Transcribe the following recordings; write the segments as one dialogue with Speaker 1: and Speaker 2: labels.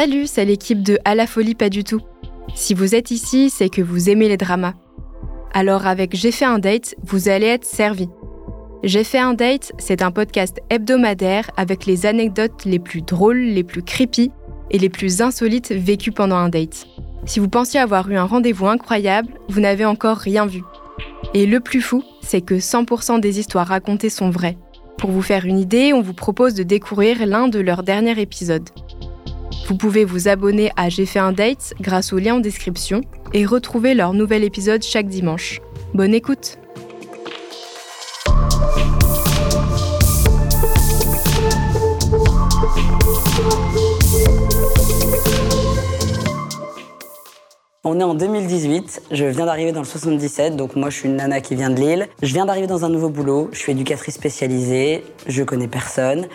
Speaker 1: Salut, c'est l'équipe de À la folie pas du tout. Si vous êtes ici, c'est que vous aimez les dramas. Alors avec J'ai fait un date, vous allez être servi. J'ai fait un date, c'est un podcast hebdomadaire avec les anecdotes les plus drôles, les plus creepy et les plus insolites vécues pendant un date. Si vous pensiez avoir eu un rendez-vous incroyable, vous n'avez encore rien vu. Et le plus fou, c'est que 100% des histoires racontées sont vraies. Pour vous faire une idée, on vous propose de découvrir l'un de leurs derniers épisodes. Vous pouvez vous abonner à J'ai fait un date grâce au lien en description et retrouver leur nouvel épisode chaque dimanche. Bonne écoute
Speaker 2: On est en 2018, je viens d'arriver dans le 77, donc moi je suis une nana qui vient de Lille. Je viens d'arriver dans un nouveau boulot, je suis éducatrice spécialisée, je connais personne.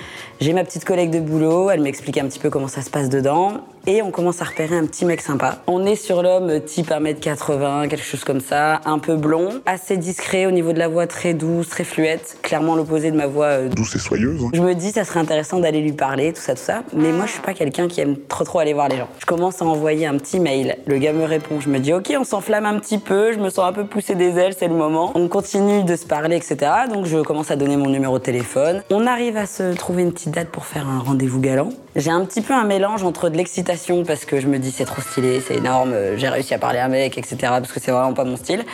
Speaker 2: J'ai ma petite collègue de boulot, elle m'explique un petit peu comment ça se passe dedans et on commence à repérer un petit mec sympa. On est sur l'homme type 1m80, quelque chose comme ça, un peu blond, assez discret au niveau de la voix, très douce, très fluette, clairement l'opposé de ma voix euh,
Speaker 3: douce et soyeuse. hein.
Speaker 2: Je me dis ça serait intéressant d'aller lui parler, tout ça, tout ça, mais moi je suis pas quelqu'un qui aime trop trop aller voir les gens. Je commence à envoyer un petit mail, le gars me répond, je me dis ok on s'enflamme un petit peu, je me sens un peu pousser des ailes, c'est le moment. On continue de se parler, etc. Donc je commence à donner mon numéro de téléphone. On arrive à se trouver une petite date pour faire un rendez-vous galant. J'ai un petit peu un mélange entre de l'excitation parce que je me dis c'est trop stylé, c'est énorme, euh, j'ai réussi à parler à un mec, etc. Parce que c'est vraiment pas mon style.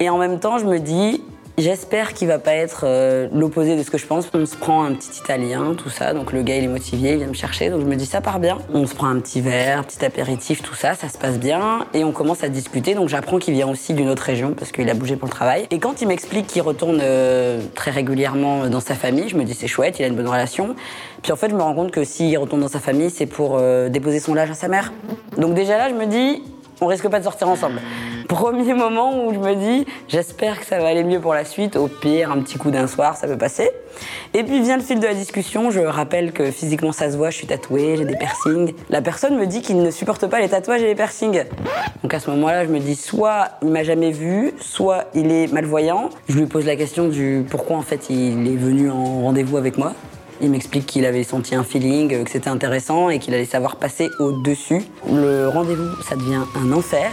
Speaker 2: Et en même temps je me dis J'espère qu'il va pas être euh, l'opposé de ce que je pense. On se prend un petit italien, tout ça. Donc le gars il est motivé, il vient me chercher. Donc je me dis ça part bien. On se prend un petit verre, un petit apéritif, tout ça, ça se passe bien. Et on commence à discuter. Donc j'apprends qu'il vient aussi d'une autre région parce qu'il a bougé pour le travail. Et quand il m'explique qu'il retourne euh, très régulièrement dans sa famille, je me dis c'est chouette, il a une bonne relation. Puis en fait je me rends compte que s'il retourne dans sa famille, c'est pour euh, déposer son linge à sa mère. Donc déjà là je me dis on risque pas de sortir ensemble. Premier moment où je me dis, j'espère que ça va aller mieux pour la suite. Au pire, un petit coup d'un soir, ça peut passer. Et puis vient le fil de la discussion. Je rappelle que physiquement ça se voit, je suis tatouée, j'ai des piercings. La personne me dit qu'il ne supporte pas les tatouages et les piercings. Donc à ce moment-là, je me dis, soit il m'a jamais vu, soit il est malvoyant. Je lui pose la question du pourquoi en fait il est venu en rendez-vous avec moi. Il m'explique qu'il avait senti un feeling, euh, que c'était intéressant et qu'il allait savoir passer au-dessus. Le rendez-vous, ça devient un enfer.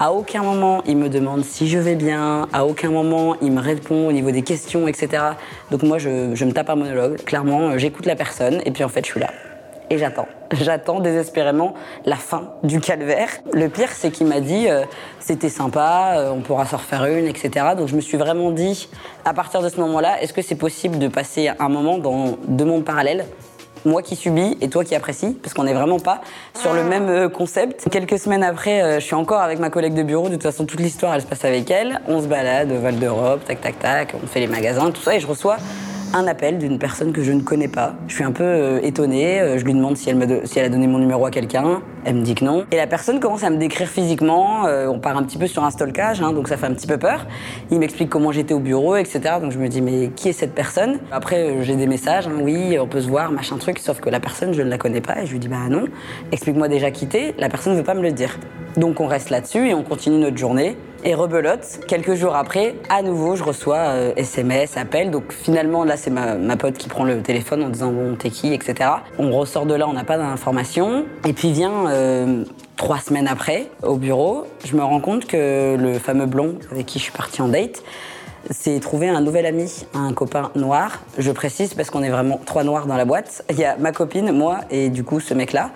Speaker 2: À aucun moment, il me demande si je vais bien. À aucun moment, il me répond au niveau des questions, etc. Donc moi, je, me tape un monologue. Clairement, euh, j'écoute la personne et puis en fait, je suis là. Et j'attends. J'attends désespérément la fin du calvaire. Le pire, c'est qu'il m'a dit euh, c'était sympa, euh, on pourra s'en refaire une, etc. Donc je me suis vraiment dit, à partir de ce moment-là, est-ce que c'est possible de passer un moment dans deux mondes parallèles moi qui subis et toi qui apprécies, parce qu'on n'est vraiment pas sur le même euh, concept. Quelques semaines après, euh, je suis encore avec ma collègue de bureau. De toute façon, toute l'histoire, elle se passe avec elle. On se balade au Val d'Europe, tac, tac, tac. On fait les magasins, tout ça, et je reçois un appel d'une personne que je ne connais pas. Je suis un peu euh, étonnée. Euh, Je lui demande si elle, si elle a donné mon numéro à quelqu'un. Elle me dit que non. Et la personne commence à me décrire physiquement. Euh, on part un petit peu sur un stalkage, hein, donc ça fait un petit peu peur. Il m'explique comment j'étais au bureau, etc. Donc je me dis, mais qui est cette personne? Après, euh, j'ai des messages. hein, oui, on peut se voir, machin truc. Sauf que la personne, je ne la connais pas. Et je lui dis, bah non. Explique-moi déjà qui t'es. La personne ne veut pas me le dire. Donc on reste là-dessus et on continue notre journée. Et rebelote, quelques jours après, à nouveau, je reçois euh, SMS, appel. Donc finalement, là, c'est ma, ma pote qui prend le téléphone en disant bon, t'es qui, etc. On ressort de là, on n'a pas d'informations. Et puis vient euh, trois semaines après, au bureau, je me rends compte que le fameux blond avec qui je suis partie en date c'est trouver un nouvel ami, un copain noir. Je précise parce qu'on est vraiment trois noirs dans la boîte. Il y a ma copine, moi et du coup ce mec-là.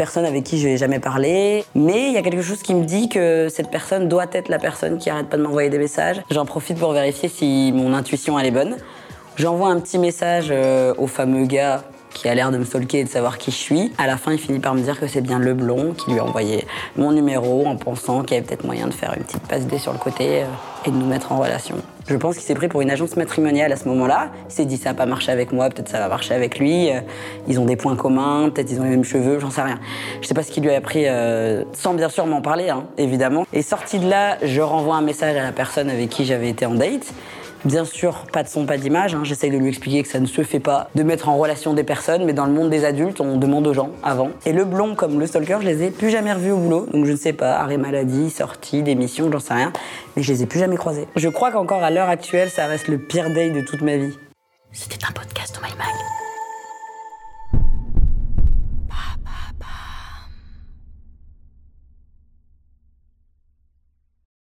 Speaker 2: Personne avec qui je n'ai jamais parlé, mais il y a quelque chose qui me dit que cette personne doit être la personne qui arrête pas de m'envoyer des messages. J'en profite pour vérifier si mon intuition elle est bonne. J'envoie un petit message euh, au fameux gars qui a l'air de me stalker et de savoir qui je suis. À la fin, il finit par me dire que c'est bien le blond qui lui a envoyé mon numéro en pensant qu'il y avait peut-être moyen de faire une petite passe D sur le côté euh, et de nous mettre en relation. Je pense qu'il s'est pris pour une agence matrimoniale à ce moment-là. Il s'est dit ça n'a pas marché avec moi, peut-être ça va marcher avec lui. Euh, Ils ont des points communs, peut-être ils ont les mêmes cheveux, j'en sais rien. Je sais pas ce qu'il lui a appris, euh, sans bien sûr m'en parler, hein, évidemment. Et sorti de là, je renvoie un message à la personne avec qui j'avais été en date. Bien sûr, pas de son, pas d'image. Hein. J'essaye de lui expliquer que ça ne se fait pas de mettre en relation des personnes, mais dans le monde des adultes, on demande aux gens avant. Et le blond comme le stalker, je les ai plus jamais revus au boulot. Donc je ne sais pas, arrêt maladie, sortie, démission, j'en sais rien. Mais je les ai plus jamais croisés. Je crois qu'encore à l'heure actuelle, ça reste le pire day de toute ma vie.
Speaker 4: C'était un podcast de My Mag.